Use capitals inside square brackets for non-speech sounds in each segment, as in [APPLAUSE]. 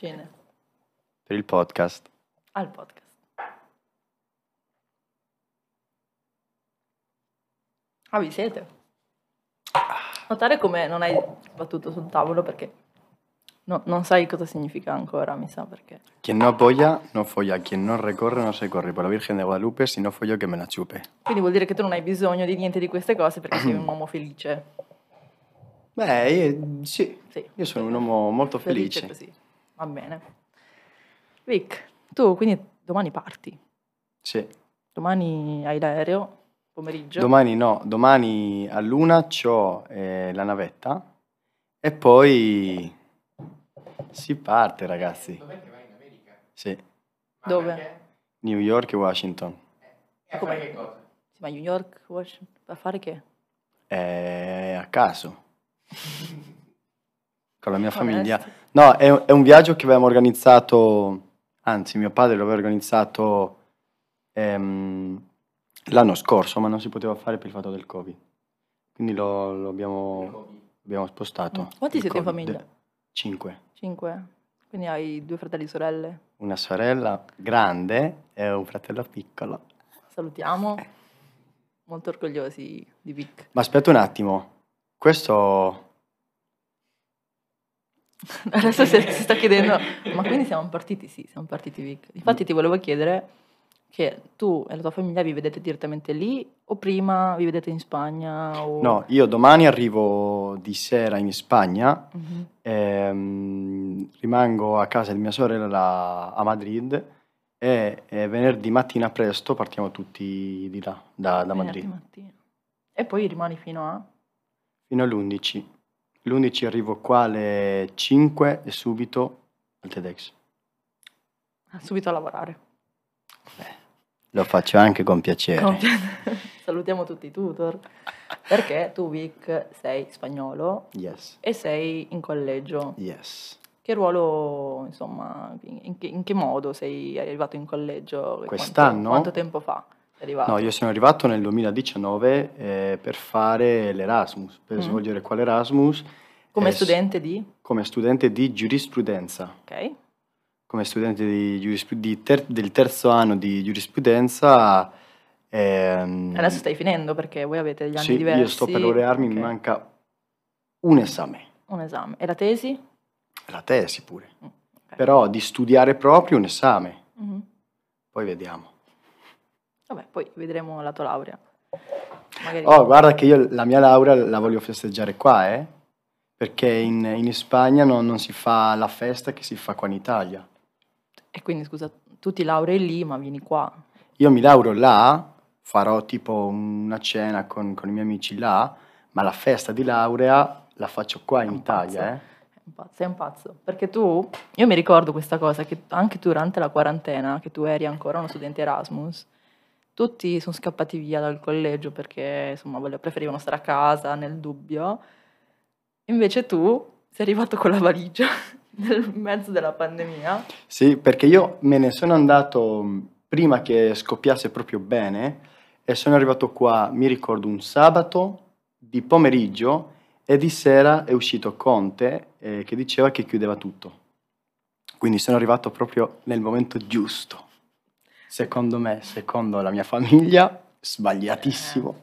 Cene. per il podcast. Al podcast. Ah, vi siete? Notare come non hai battuto sul tavolo perché no- non sai cosa significa ancora, mi sa perché. Quien no apoya, no folla. Quien no recorre, no se corre. Por la Virgen de Guadalupe, si no follo, que me la chupe. Quindi vuol dire che tu non hai bisogno di niente di queste cose perché sei un uomo felice. Beh, io- sì, Sì. io sono un uomo molto felice. così. Va bene. Vic, tu quindi domani parti. Sì. Domani hai l'aereo, pomeriggio. Domani no, domani a luna ho la navetta e poi si parte, ragazzi. Dov'è che vai in America? Sì, Ma Dove? perché? New York e Washington. E a Come? fare che cosa? Sì, ma New York, Washington, a fare che? Eh, a caso. [LAUGHS] Con la mia famiglia. No, è, è un viaggio che avevamo organizzato, anzi mio padre lo aveva organizzato ehm, l'anno scorso, ma non si poteva fare per il fatto del Covid. Quindi lo, lo abbiamo, abbiamo spostato. Mm. Quanti il siete in Covid. famiglia? Cinque. Cinque. Quindi hai due fratelli e sorelle. Una sorella grande e un fratello piccolo. Salutiamo. Molto orgogliosi di Vic. Ma aspetta un attimo, questo... [LAUGHS] Adesso si, si sta chiedendo, [LAUGHS] ma quindi siamo partiti? Sì, siamo partiti Vic. Infatti ti volevo chiedere che tu e la tua famiglia vi vedete direttamente lì o prima vi vedete in Spagna? O... No, io domani arrivo di sera in Spagna, Mhm. ehm, rimango a casa di mia sorella a Madrid e, e venerdì mattina presto partiamo tutti di là, da, da Venerdì Madrid, mattina. E poi rimani fino a... fino all'11. L'11 arrivo qua alle 5 e subito al TEDx. subito a lavorare. Lo faccio anche con piacere. Con- [LAUGHS] Salutiamo tutti i tutor. Perché tu, Vic, sei spagnolo Yes, e sei in collegio. yes. Che ruolo, insomma, in che, in che modo sei arrivato in collegio? E quanto- Quest'anno? Quanto, tempo fa arrivato? No, io sono arrivato nel 2019 eh, per fare l'Erasmus, per Mm. svolgere qua l'Erasmus Come eh, studente di... come studente di giurisprudenza. Ok. come studente di giurispru- di ter- del terzo anno di giurisprudenza. ehm, Adesso stai finendo perché voi avete degli anni sì, diversi. io sto per laurearmi, Ok. mi manca un esame, Un esame. E la tesi? la tesi pure, Mm, ok. però di studiare proprio un esame, Mhm. poi vediamo. Vabbè, poi vedremo la tua laurea. Magari... Oh, guarda che io la mia laurea la voglio festeggiare qua, eh? Perché in, in Spagna non, non si fa la festa che si fa qua in Italia. E quindi, scusa, tu ti laurei lì, ma vieni qua. Io mi lauro là, farò tipo una cena con, con i miei amici là, ma la festa di laurea la faccio qua in Italia, pazzo. eh? È un pazzo, sei un pazzo. Perché tu, io mi ricordo questa cosa, che anche durante la quarantena, che tu eri ancora uno studente Erasmus, tutti sono scappati via dal collegio perché, insomma, preferivano stare a casa, nel dubbio. Invece tu sei arrivato con la valigia [LAUGHS] nel mezzo della pandemia. Sì, perché io me ne sono andato mh, prima che scoppiasse proprio bene e sono arrivato qua, mi ricordo, un sabato di pomeriggio e di sera è uscito Conte eh, che diceva che chiudeva tutto. Quindi sono arrivato proprio nel momento giusto. Secondo me, secondo la mia famiglia, sbagliatissimo.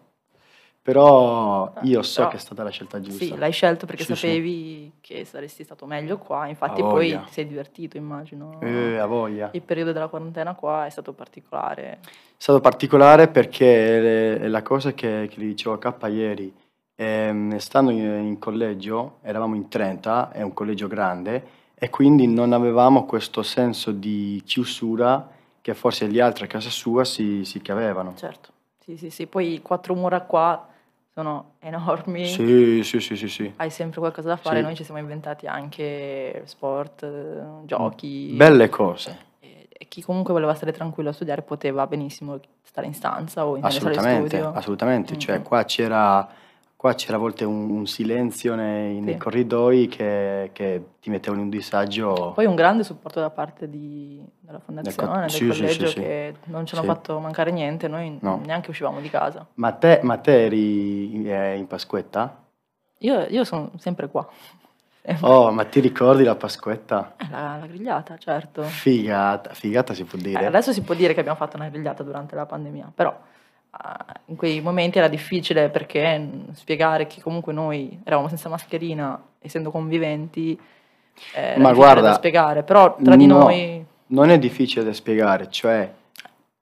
Però io so Però- che è stata la scelta giusta. Sì, l'hai scelto perché Sì, sì. sapevi che saresti stato meglio qua, infatti poi ti sei divertito, immagino. Eh, a voglia. Il periodo della quarantena qua è stato particolare. È stato particolare perché è la cosa che, che gli dicevo a K ieri, ehm, stando in, in collegio, eravamo in 30, è un collegio grande, e quindi non avevamo questo senso di chiusura che forse gli altri a casa sua si, si che avevano. Certo, sì, sì, sì. Poi i quattro mura qua sono enormi, Sì, sì, sì, sì, sì. hai sempre qualcosa da fare. Sì. Noi ci siamo inventati anche sport, eh, giochi. Belle cose. E, e chi comunque voleva stare tranquillo a studiare poteva benissimo stare in stanza o in Assolutamente, studio. assolutamente. Cioè, Mhm. qua c'era, qua c'era a volte un, un silenzio nei, nei Sì. corridoi che, che ti mettevano in un disagio. Poi un grande supporto da parte di- della fondazione, del sì, sì, collegio sì, sì. che non ci hanno fatto mancare niente, noi No. neanche uscivamo di casa. Ma te, ma te eri in, eh, in Pasquetta? Io, io sono sempre qua. Oh, ma ti ricordi la Pasquetta? Eh, la, la grigliata, certo. Figata, figata si può Eh, dire. adesso si può dire che abbiamo fatto una grigliata durante la pandemia, però eh, in quei momenti era difficile perché mh, spiegare che comunque noi eravamo senza mascherina, essendo conviventi, eh, era Ma guarda, da spiegare, però tra di no. noi, Non è difficile da spiegare, cioè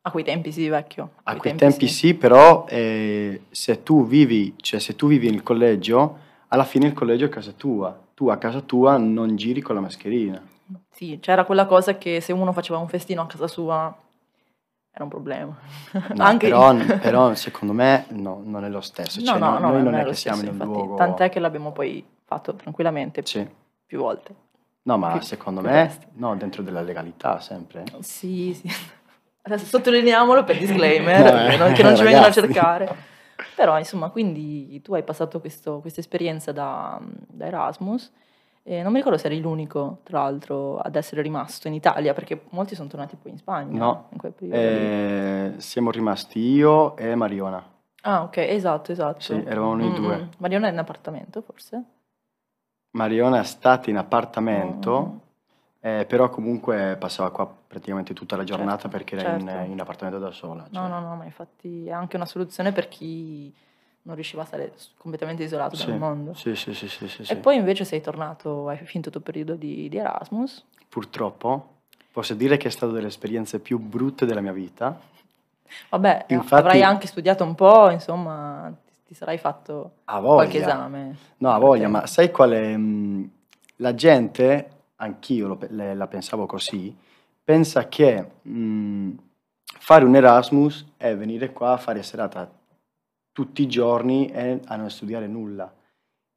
a quei tempi sì, vecchio. a quei tempi sì, però eh, se tu vivi, cioè se tu vivi nel collegio, alla fine il collegio è casa tua. Tu a casa tua non giri con la mascherina. Sì, c'era quella cosa che se uno faceva un festino a casa sua era un problema. No, [LAUGHS] Anche però, [LAUGHS] però secondo me no, non è lo stesso. No, Cioè, no, no- no, noi non è è lo che siamo stesso, in un infatti, luogo... Tant'è che l'abbiamo poi fatto tranquillamente Sì. più volte. No, ma Più- secondo più me, no, dentro della legalità sempre. Sì, sì. Adesso sottolineiamolo per disclaimer, No, che eh, non, che non ci vengono a cercare. Però, insomma, quindi tu hai passato questo- questa esperienza da, da Erasmus e non mi ricordo se eri l'unico, tra l'altro, ad essere rimasto in Italia, perché molti sono tornati poi in Spagna. No. In quel periodo lì. Eh, siamo rimasti io e Mariona. Ah, ok, esatto, esatto. Sì, eravamo noi Mm, due. mm. Mariona è in appartamento, forse? Mariona è stata in appartamento, Mm. eh, però comunque passava qua praticamente tutta la giornata Certo, perché era in, certo. in appartamento da sola. No, cioè. no, no, ma infatti è anche una soluzione per chi non riusciva a stare completamente isolato Sì, dal mondo. Sì, sì, sì, sì, sì, E sì. poi invece sei tornato, hai finito il tuo periodo di, di Erasmus. Purtroppo posso dire che è stata delle esperienze più brutte della mia vita. Vabbè, Infatti- avrai anche studiato un po', insomma, ti, ti sarai fatto qualche esame. No, a voglia, ma sai qual è? mh, La gente, anch'io lo le- la pensavo così, pensa che mh, fare un Erasmus è venire qua a fare serata tutti i giorni e a non studiare nulla.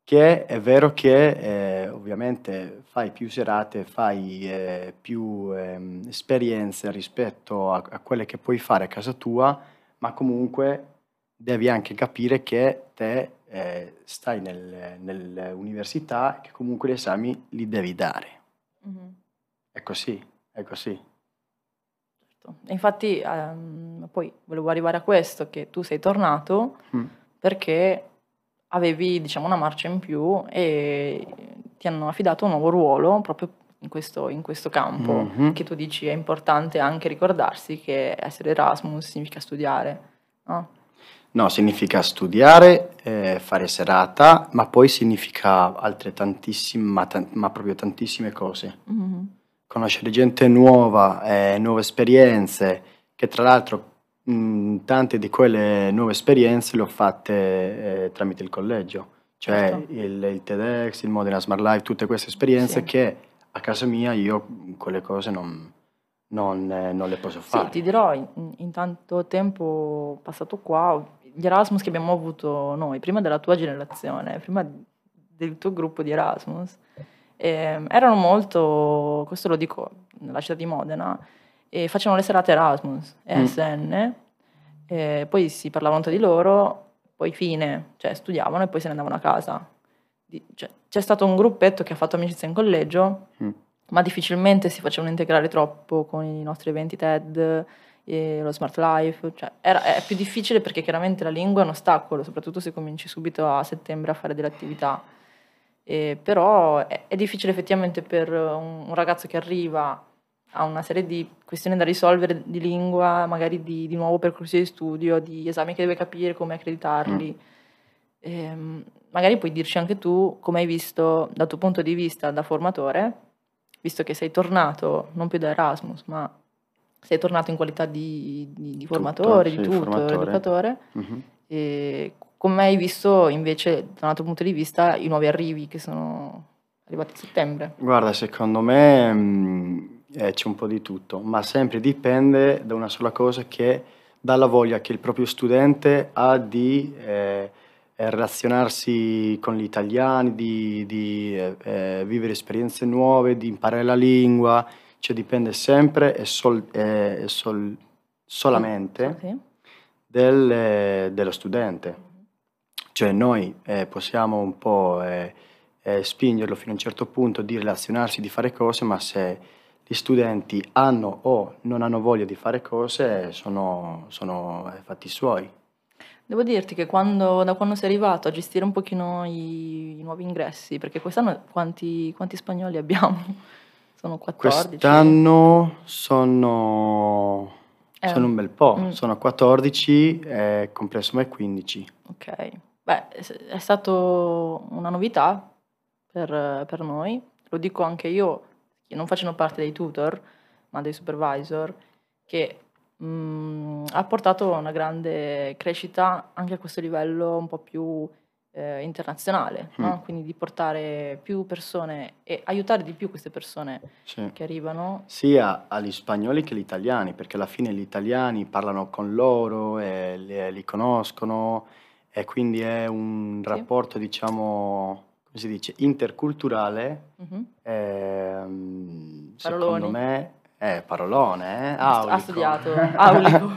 Che è vero che eh, ovviamente fai più serate, fai eh, più ehm, esperienze rispetto a, a quelle che puoi fare a casa tua, ma comunque devi anche capire che te eh, stai nel- nell'università e che comunque gli esami li devi dare. Mhm, È così, è così. Certo. E Infatti, ehm, poi volevo arrivare a questo, che tu sei tornato Mm. perché avevi, diciamo, una marcia in più e ti hanno affidato un nuovo ruolo proprio in questo, in questo campo, Mhm. che tu dici è importante anche ricordarsi che essere Erasmus significa studiare, no? No, significa studiare, eh, fare serata, ma poi significa altre tantissime, ma, tan- ma proprio tantissime cose. Mhm. Conoscere gente nuova, eh, nuove esperienze, che tra l'altro mh, tante di quelle nuove esperienze le ho fatte eh, tramite il collegio, cioè Certo. il, il TEDx, il Modena Smart Life, tutte queste esperienze Sì. che a casa mia io quelle cose non, non, eh, non le posso Sì, fare. ti dirò, in, in tanto tempo passato qua, gli Erasmus che abbiamo avuto noi, prima della tua generazione, prima del tuo gruppo di Erasmus, ehm, erano molto, questo lo dico nella città di Modena, e facevano le serate Erasmus, Mm. ESN, e poi si parlavano tra di loro, poi fine, cioè studiavano e poi se ne andavano a casa. Cioè, c'è stato un gruppetto che ha fatto amicizia in collegio, Mm. ma difficilmente si facevano integrare troppo con i nostri eventi TED, e lo Smart Life, cioè era- è più difficile perché chiaramente la lingua è un ostacolo, soprattutto se cominci subito a settembre a fare delle attività. E però è, è difficile effettivamente per un, un ragazzo che arriva a una serie di questioni da risolvere di lingua, magari di, di nuovo percorso di studio, di esami che deve capire, come accreditarli. Ehm, magari puoi dirci anche tu come hai visto dal tuo punto di vista da formatore, visto che sei tornato non più da Erasmus, ma sei tornato in qualità di, di- di formatore, sì, di tutor, formatore. educatore, Mhm. e come hai visto invece da un altro punto di vista i nuovi arrivi che sono arrivati a settembre? Guarda, secondo me mh, eh, c'è un po' di tutto, ma sempre dipende da una sola cosa che dalla voglia che il proprio studente ha di eh, eh, relazionarsi con gli italiani, di, di, eh, eh, vivere esperienze nuove, di imparare la lingua, cioè dipende sempre e, sol- eh, e sol- solamente Sì. del, dello studente. Cioè noi eh, possiamo un po' eh, eh, spingerlo fino a un certo punto di relazionarsi, di fare cose, ma se gli studenti hanno o non hanno voglia di fare cose, sono, sono eh, fatti suoi. Devo dirti che quando, da quando sei arrivato a gestire un pochino i, i nuovi ingressi, perché quest'anno quanti, quanti spagnoli abbiamo? [LAUGHS] Sono 14? Quest'anno sono, Eh, sono un bel po', mm. sono 14 e compreso me 15. Ok, beh, è stato una novità per, per noi, lo dico anche io, che non facendo parte dei tutor, ma dei supervisor, che mm, ha portato una grande crescita anche a questo livello un po' più eh, internazionale, no? Mm. quindi di portare più persone e aiutare di più queste persone Sì. che arrivano. Sia agli spagnoli che agli italiani, perché alla fine gli italiani parlano con loro e li conoscono e quindi è un Sì. rapporto, diciamo, come si dice, interculturale. Mhm. ehm, secondo me è parolone, eh? Ha studiato [LAUGHS] aulico.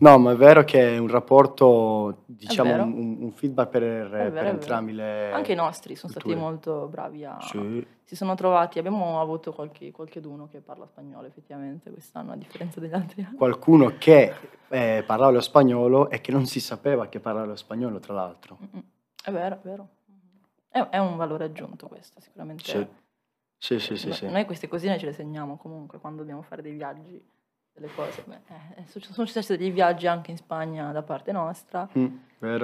No, ma è vero che è un rapporto, diciamo, un, un feedback per, per vero, vero. entrambi le Anche i nostri sono stati culture. molto bravi a... Sì. Si sono trovati, abbiamo avuto qualche, qualcheduno che parla spagnolo effettivamente quest'anno, a differenza degli altri anni. Qualcuno che eh, parlava lo spagnolo e che non si sapeva che parlava lo spagnolo, tra l'altro. Mm-mm. È vero, è vero. È, è un valore aggiunto questo, sicuramente. Sì, sì, sì, sì. Sì. Noi queste cosine ce le segniamo comunque quando dobbiamo fare dei viaggi, delle cose. Beh, eh, so- sono successi degli viaggi anche in Spagna da parte nostra Mm,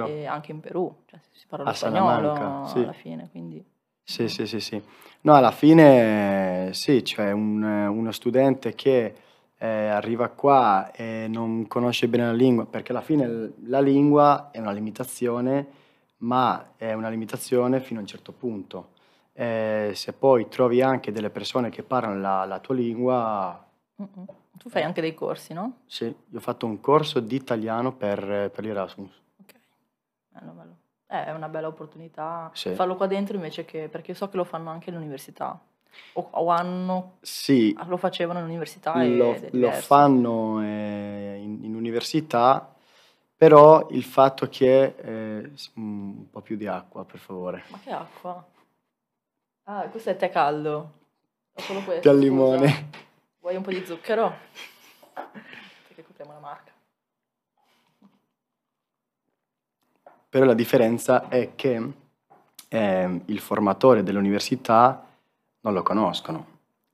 e anche in Perù, cioè si parla A lo spagnolo Salamanca, sì. alla fine, quindi... Sì, sì, sì, sì. No, alla fine sì, cioè un- uno studente che eh, arriva qua e non conosce bene la lingua, perché alla fine la lingua è una limitazione, ma è una limitazione fino a un certo punto. Eh, se poi trovi anche delle persone che parlano la, la tua lingua, Mm-mm. Tu fai anche dei corsi, no? sì, io ho fatto un corso di italiano per, per l'Erasmus. Ok, bello, bello. Eh, è una bella opportunità Sì. farlo qua dentro invece che, perché so che lo fanno anche all'università, o, o hanno, Sì, lo facevano all'università lo, lo fanno eh, in, in università, però il fatto che eh, s- un po' più di acqua, per favore. Ma che acqua? Ah, questo è tè caldo. Ho solo questo. Tè al limone. Vuoi un po' di zucchero? Perché copriamo la marca. Però la differenza è che ehm, il formatore dell'università non lo conoscono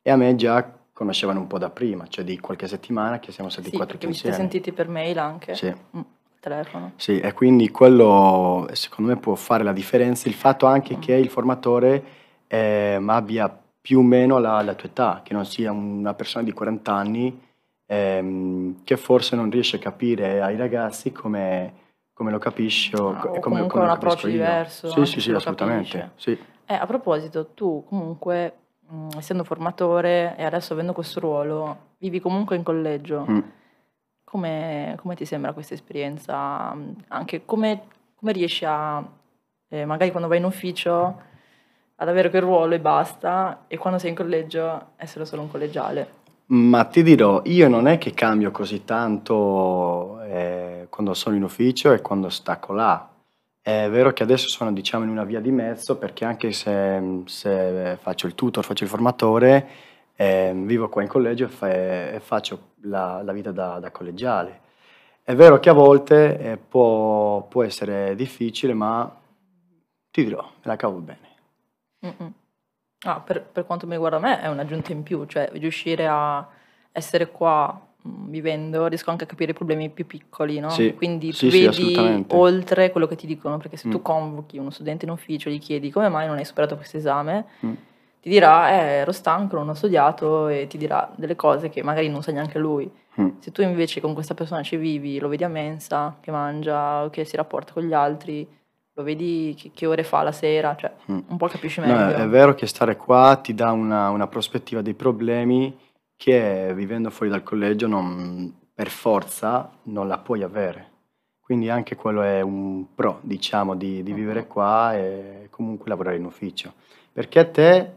e a me già conoscevano un po' da prima, cioè di qualche settimana che siamo stati Sì, quattro perché vi siete insieme. sentiti per mail anche. Sì. Mm, telefono. Sì, e quindi quello secondo me può fare la differenza, il fatto anche che il formatore ehm, abbia più o meno la, la tua età, che non sia una persona di 40 anni ehm, che forse non riesce a capire ai ragazzi come, come lo capisci o, Ah, o come, comunque come un approccio io. diverso, Sì, anche sì, sì, assolutamente. Sì. Eh, a proposito, tu comunque, mm, essendo formatore e adesso avendo questo ruolo, vivi comunque in collegio. Mm. Come, come ti sembra questa esperienza? Mm, Anche come, come riesci a, eh, magari quando vai in ufficio, ad avere quel ruolo e basta, e quando sei in collegio essere solo un collegiale? Ma ti dirò, io non è che cambio così tanto eh, quando sono in ufficio e quando stacco là. È vero che adesso sono diciamo in una via di mezzo perché anche se, se faccio il tutor, faccio il formatore, eh, vivo qua in collegio e, fa- e faccio la, la vita da, da collegiale. È vero che a volte eh, può, può essere difficile, ma ti dirò, me la cavo bene. Ah, per, per quanto mi riguarda me è un'aggiunta in più, cioè riuscire a essere qua mm, vivendo, riesco anche a capire i problemi più piccoli, no? Sì, Quindi tu sì, sì, vedi assolutamente. oltre quello che ti dicono, perché se tu Mm. convochi uno studente in ufficio e gli chiedi come mai non hai superato questo esame, Mm. ti dirà eh, ero stanco, non ho studiato e ti dirà delle cose che magari non sa neanche lui. Mm. Se tu invece con questa persona ci vivi, lo vedi a mensa, che mangia, che si rapporta con gli altri, lo vedi che, che ore fa la sera, cioè Mm. un po' capisci No, meglio. è vero che stare qua ti dà una, una prospettiva dei problemi che vivendo fuori dal collegio non, per forza non la puoi avere. Quindi anche quello è un pro, diciamo, di, di vivere qua e comunque lavorare in ufficio. Perché te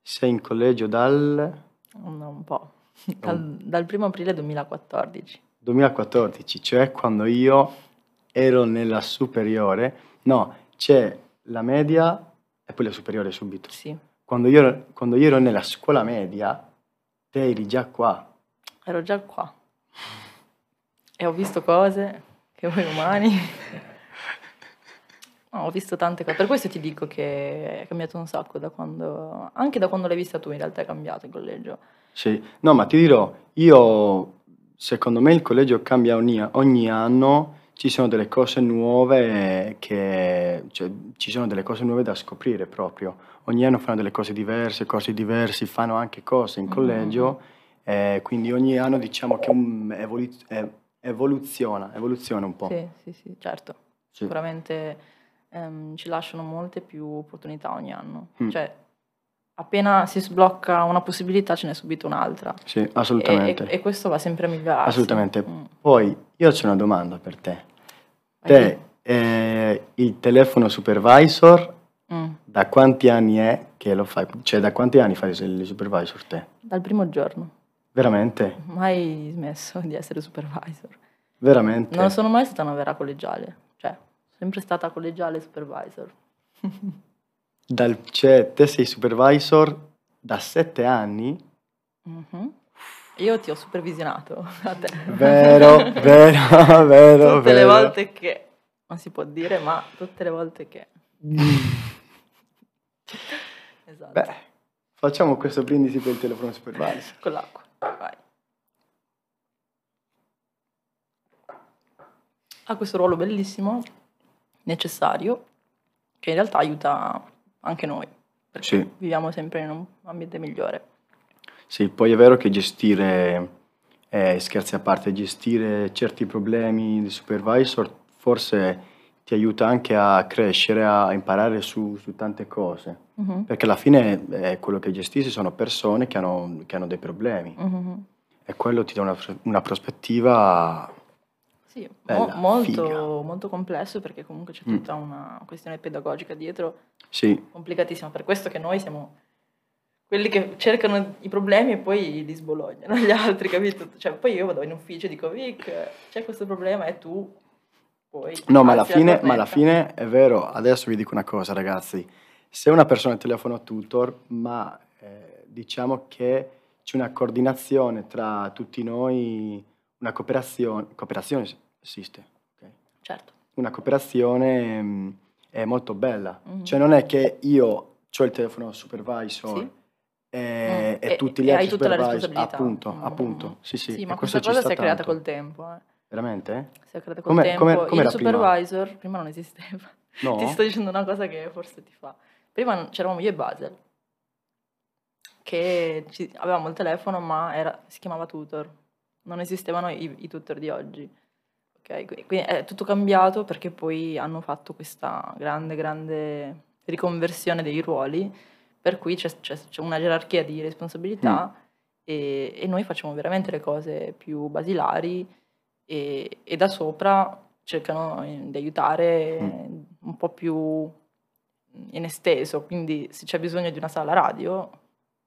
sei in collegio dal Un, po'. Dal, dal 1 aprile 2014. 2014, cioè quando io ero nella superiore, no, c'è la media e poi la superiore subito. Sì, Quando io, ero- quando io ero nella scuola media, te eri già qua. ero già qua. E ho visto cose che voi umani. No, ho visto tante cose, per questo ti dico che è cambiato un sacco da quando, anche da quando l'hai vista tu in realtà è cambiato il collegio. Sì, no, ma ti dirò, io secondo me il collegio cambia ogni, ogni anno, ci sono delle cose nuove che, cioè, ci sono delle cose nuove da scoprire proprio. Ogni anno fanno delle cose diverse, corsi diversi, fanno anche cose in Mm, collegio, eh, quindi ogni anno diciamo che un- evolu- eh, evoluziona, evoluziona un po'. Sì, sì, sì, certo. Sì. Sicuramente ehm, ci lasciano molte più opportunità ogni anno. Mm. Cioè, appena si sblocca una possibilità ce n'è subito un'altra. Sì, E, assolutamente. e- e questo va sempre a migliorarsi. Assolutamente. Mm. Poi io ho una domanda per te. Te, eh, il telefono supervisor. Mm. da quanti anni è che lo fai? Cioè, da quanti anni fai il supervisor te? Dal primo giorno. Veramente? Mai smesso di essere supervisor. Veramente? Non sono mai stata una vera collegiale. Cioè, sempre stata collegiale supervisor. [LAUGHS] Dal- cioè, te sei supervisor da sette anni? Mhm. Io ti ho supervisionato [LAUGHS] a te. Vero, [LAUGHS] vero, vero, tutte le vero. volte che non si può dire, ma tutte le volte che [LAUGHS] esatto. Beh, facciamo questo brindisi per il telefono supervisor. Con l'acqua. Vai. Ha questo ruolo bellissimo, necessario, che in realtà aiuta anche noi, perché Sì. viviamo sempre in un ambiente migliore. Sì, poi è vero che gestire, eh, scherzi a parte, gestire certi problemi di supervisor forse ti aiuta anche a crescere, a imparare su, su tante cose. Mhm, Perché alla fine eh, quello che gestisci sono persone che hanno, che hanno dei problemi mhm. e quello ti dà una, una prospettiva. Sì, mo- Bella, molto, figa. molto complesso perché comunque c'è Mm. tutta una questione pedagogica dietro Sì, complicatissima. Per questo che noi siamo quelli che cercano i problemi e poi li sbolognano gli altri, capito? Cioè, poi io vado in ufficio e dico, Vic, c'è questo problema e tu poi... no, ma alla, fine, ma alla fine è vero. Adesso vi dico una cosa, ragazzi. Se una persona telefona a tutor, ma eh, diciamo che c'è una coordinazione tra tutti noi, una cooperazione, cooperazione esiste, ok? Certo. una cooperazione mh, è molto bella. Mhm. Cioè non è che io ho il telefono supervisor Sì. e, Mm. e tutti gli e altri hai tutta la supervisor, responsabilità. appunto, Mm, appunto, mm. sì sì, Sì, e ma questa cosa si è creata tanto. col tempo. Eh. Veramente? Si è creata col Come- tempo. come- com'era Il prima? supervisor prima non esisteva. No? Ti sto dicendo una cosa che forse ti fa. Prima c'eravamo io e Basel, che ci- avevamo il telefono, ma era- si chiamava tutor. Non esistevano i, i tutor di oggi. Ok, qui- Quindi è tutto cambiato perché poi hanno fatto questa grande, grande riconversione dei ruoli, per cui c'è, c'è- c'è una gerarchia di responsabilità e, e noi facciamo veramente le cose più basilari e, e da sopra cercano eh, di aiutare Mm. un po' più in esteso, quindi se c'è bisogno di una sala radio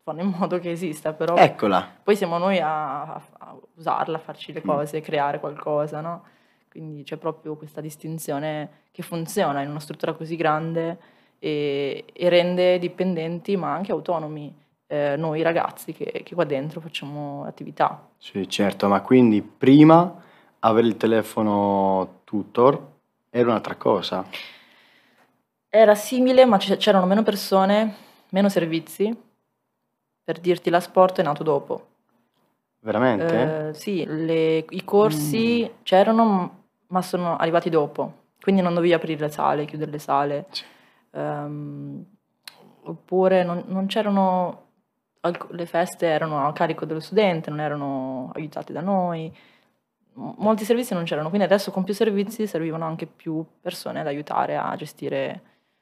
fanno in [LAUGHS] modo che esista, però Eccola. poi siamo noi a, a- usarla, a farci le Mm. cose, creare qualcosa, no? Quindi c'è proprio questa distinzione che funziona in una struttura così grande e, e rende dipendenti ma anche autonomi eh, noi ragazzi che, che qua dentro facciamo attività. Sì, certo, ma quindi prima avere il telefono tutor era un'altra cosa. Era simile ma c'erano meno persone, meno servizi, per dirti l'asporto è nato dopo. Veramente? Eh, sì, le- i corsi Mm. c'erano, ma sono arrivati dopo. Quindi non dovevi aprire le sale, chiudere le sale. Sì. Ehm, oppure non, non c'erano. alc- Le feste erano a carico dello studente, non erano aiutate da noi. Molti servizi non c'erano, quindi adesso con più servizi servivano anche più persone ad aiutare a gestire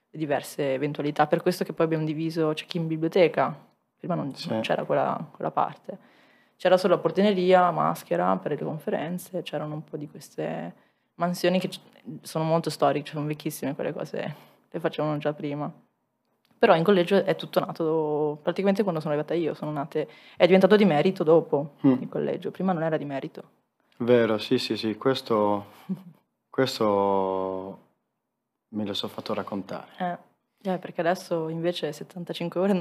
le diverse eventualità. Per questo che poi abbiamo diviso c'è chi in biblioteca, prima non, Sì. non c'era quella, quella parte. C'era solo portineria, maschera per le conferenze, c'erano un po' di queste mansioni che sono molto storiche, sono vecchissime quelle cose, le facevano già prima. Però in collegio è tutto nato praticamente quando sono arrivata io, sono nate, è diventato di merito dopo Mm. il collegio, prima non era di merito. Vero, sì, sì, sì, questo, [LAUGHS] questo me lo so fatto raccontare. Eh, eh, perché adesso invece 75 ore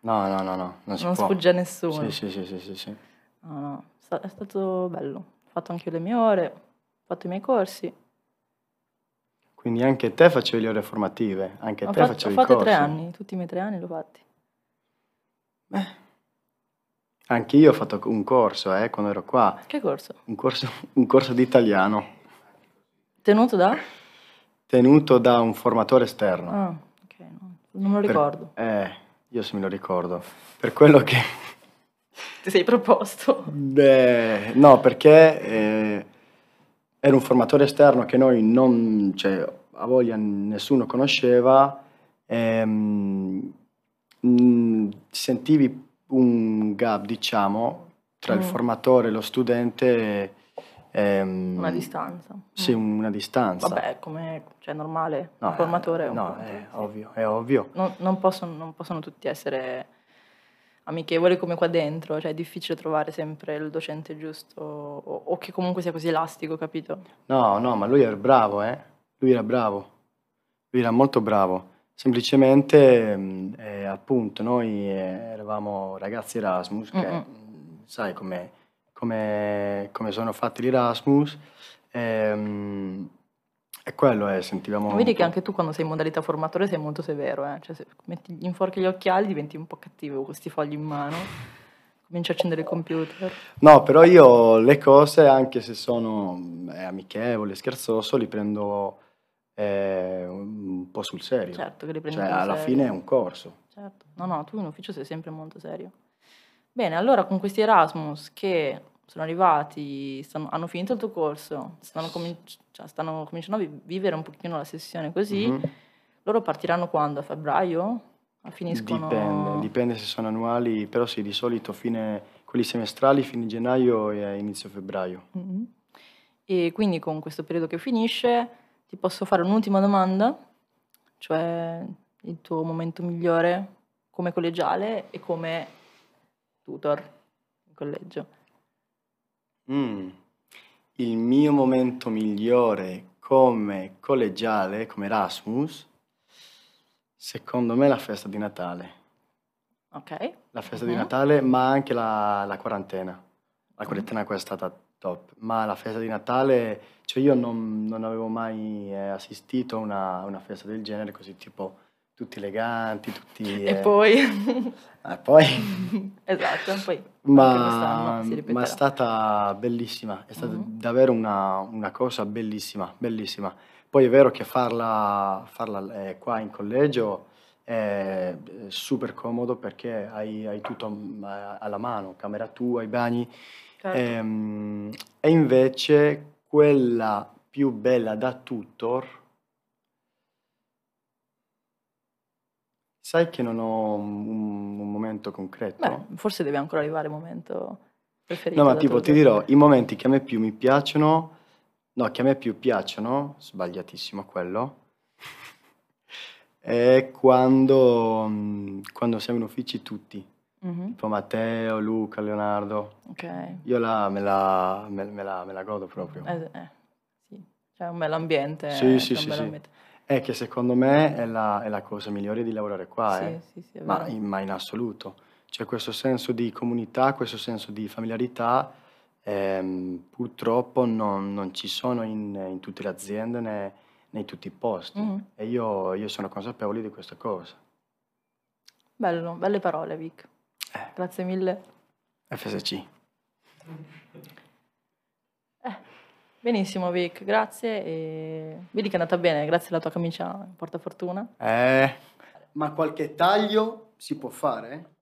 No, no, no, no, non si non può. sfugge a nessuno. Sì, sì, sì, sì, sì, sì. No, no, è stato bello. Ho fatto anche io le mie ore, fatto i miei corsi. Quindi anche te facevi le ore formative, anche Ho te fatto, ho facevi i fatto tre corsi. anni, tutti i miei tre anni l'ho fatti. Anche io ho fatto un corso, eh, quando ero qua, Che corso? un corso, [LAUGHS] un corso di italiano, Tenuto da? tenuto da un formatore esterno. Ah, ok, no, non me lo Per- ricordo. eh, io se me lo ricordo. Per quello che... [LAUGHS] Ti sei proposto? Beh, no, perché eh, era un formatore esterno che noi non, cioè, a voglia nessuno conosceva, ehm, mm, sentivi un gap, diciamo, tra il Mm. formatore e lo studente. ehm, Una distanza. Sì, Mm. una distanza. Vabbè, come cioè, normale, No, un formatore è un no, è ovvio, è ovvio. Non, non possono, non possono tutti essere amichevoli come qua dentro, cioè è difficile trovare sempre il docente giusto o, o che comunque sia così elastico, capito? No, no, ma lui era bravo, eh? Lui era bravo. Lui era molto bravo. Semplicemente, eh, appunto, noi eh, eravamo ragazzi Erasmus, che Mm-mm. sai come, come- come sono fatti gli Erasmus, ehm, e quello è, sentivamo... Vedi che anche tu quando sei in modalità formatore sei molto severo, eh? Cioè se metti in forchi gli occhiali diventi un po' cattivo con questi fogli in mano, cominci a accendere il computer. No, però io le cose, anche se sono eh, amichevoli, scherzoso, li prendo eh, un po' sul serio. Certo che li prendi Cioè, alla serio. fine è un corso. Certo. No, no, tu in ufficio sei sempre molto serio. Bene, allora con questi Erasmus che sono arrivati, stanno- hanno finito il tuo corso, stanno, cominci- cioè, stanno cominciando a vi- vivere un pochino la sessione così, Mhm. loro partiranno quando? A febbraio? A finiscono... Dipende, dipende se sono annuali, però sì, di solito fine, quelli semestrali fine gennaio e inizio febbraio. Mhm. E quindi con questo periodo che finisce ti posso fare un'ultima domanda, cioè il tuo momento migliore come collegiale e come tutor in collegio. Mm. Il mio momento migliore come collegiale, come Erasmus, secondo me è la festa di Natale. Ok? La festa di Mhm. Natale, ma anche la, la quarantena. La quarantena qua è stata top, ma la festa di Natale, cioè io non, non avevo mai eh, assistito a una, una festa del genere, così tipo tutti eleganti, tutti... E eh, poi... eh, [LAUGHS] poi [LAUGHS] esatto, poi ma, ma è stata bellissima, è stata Mhm. davvero una, una cosa bellissima, bellissima. Poi è vero che farla, farla eh, qua in collegio è eh, super comodo perché hai, hai tutto mm, alla mano, camera tua, i bagni. Certo. Ehm, e invece quella più bella da tutor, sai che non ho un, un momento concreto? Beh, forse deve ancora arrivare il momento preferito. No, ma tipo ti dirò, i momenti che a me più mi piacciono, no, che a me più piacciono, sbagliatissimo quello, è quando, mm, quando siamo in uffici tutti, Mhm, tipo Matteo, Luca, Leonardo. Ok. Io la, me, la, me, me la, me la godo proprio. Eh, eh, sì. C'è un bel ambiente. Sì, sì, sì, sì. ambiente. È che secondo me è la, è la cosa migliore di lavorare qua, Sì, eh. sì, sì, Ma in, ma in assoluto. C'è questo senso di comunità, questo senso di familiarità, ehm, purtroppo non, non ci sono in, in tutte le aziende né, né in tutti i posti. Mhm. E io, io sono consapevole di questa cosa. Bello, belle parole, Vic. Eh, Grazie mille. FSC. Benissimo, Vic, grazie. E... Vedi che è andata bene, grazie alla tua camicia, porta fortuna. Eh, ma qualche taglio si può fare?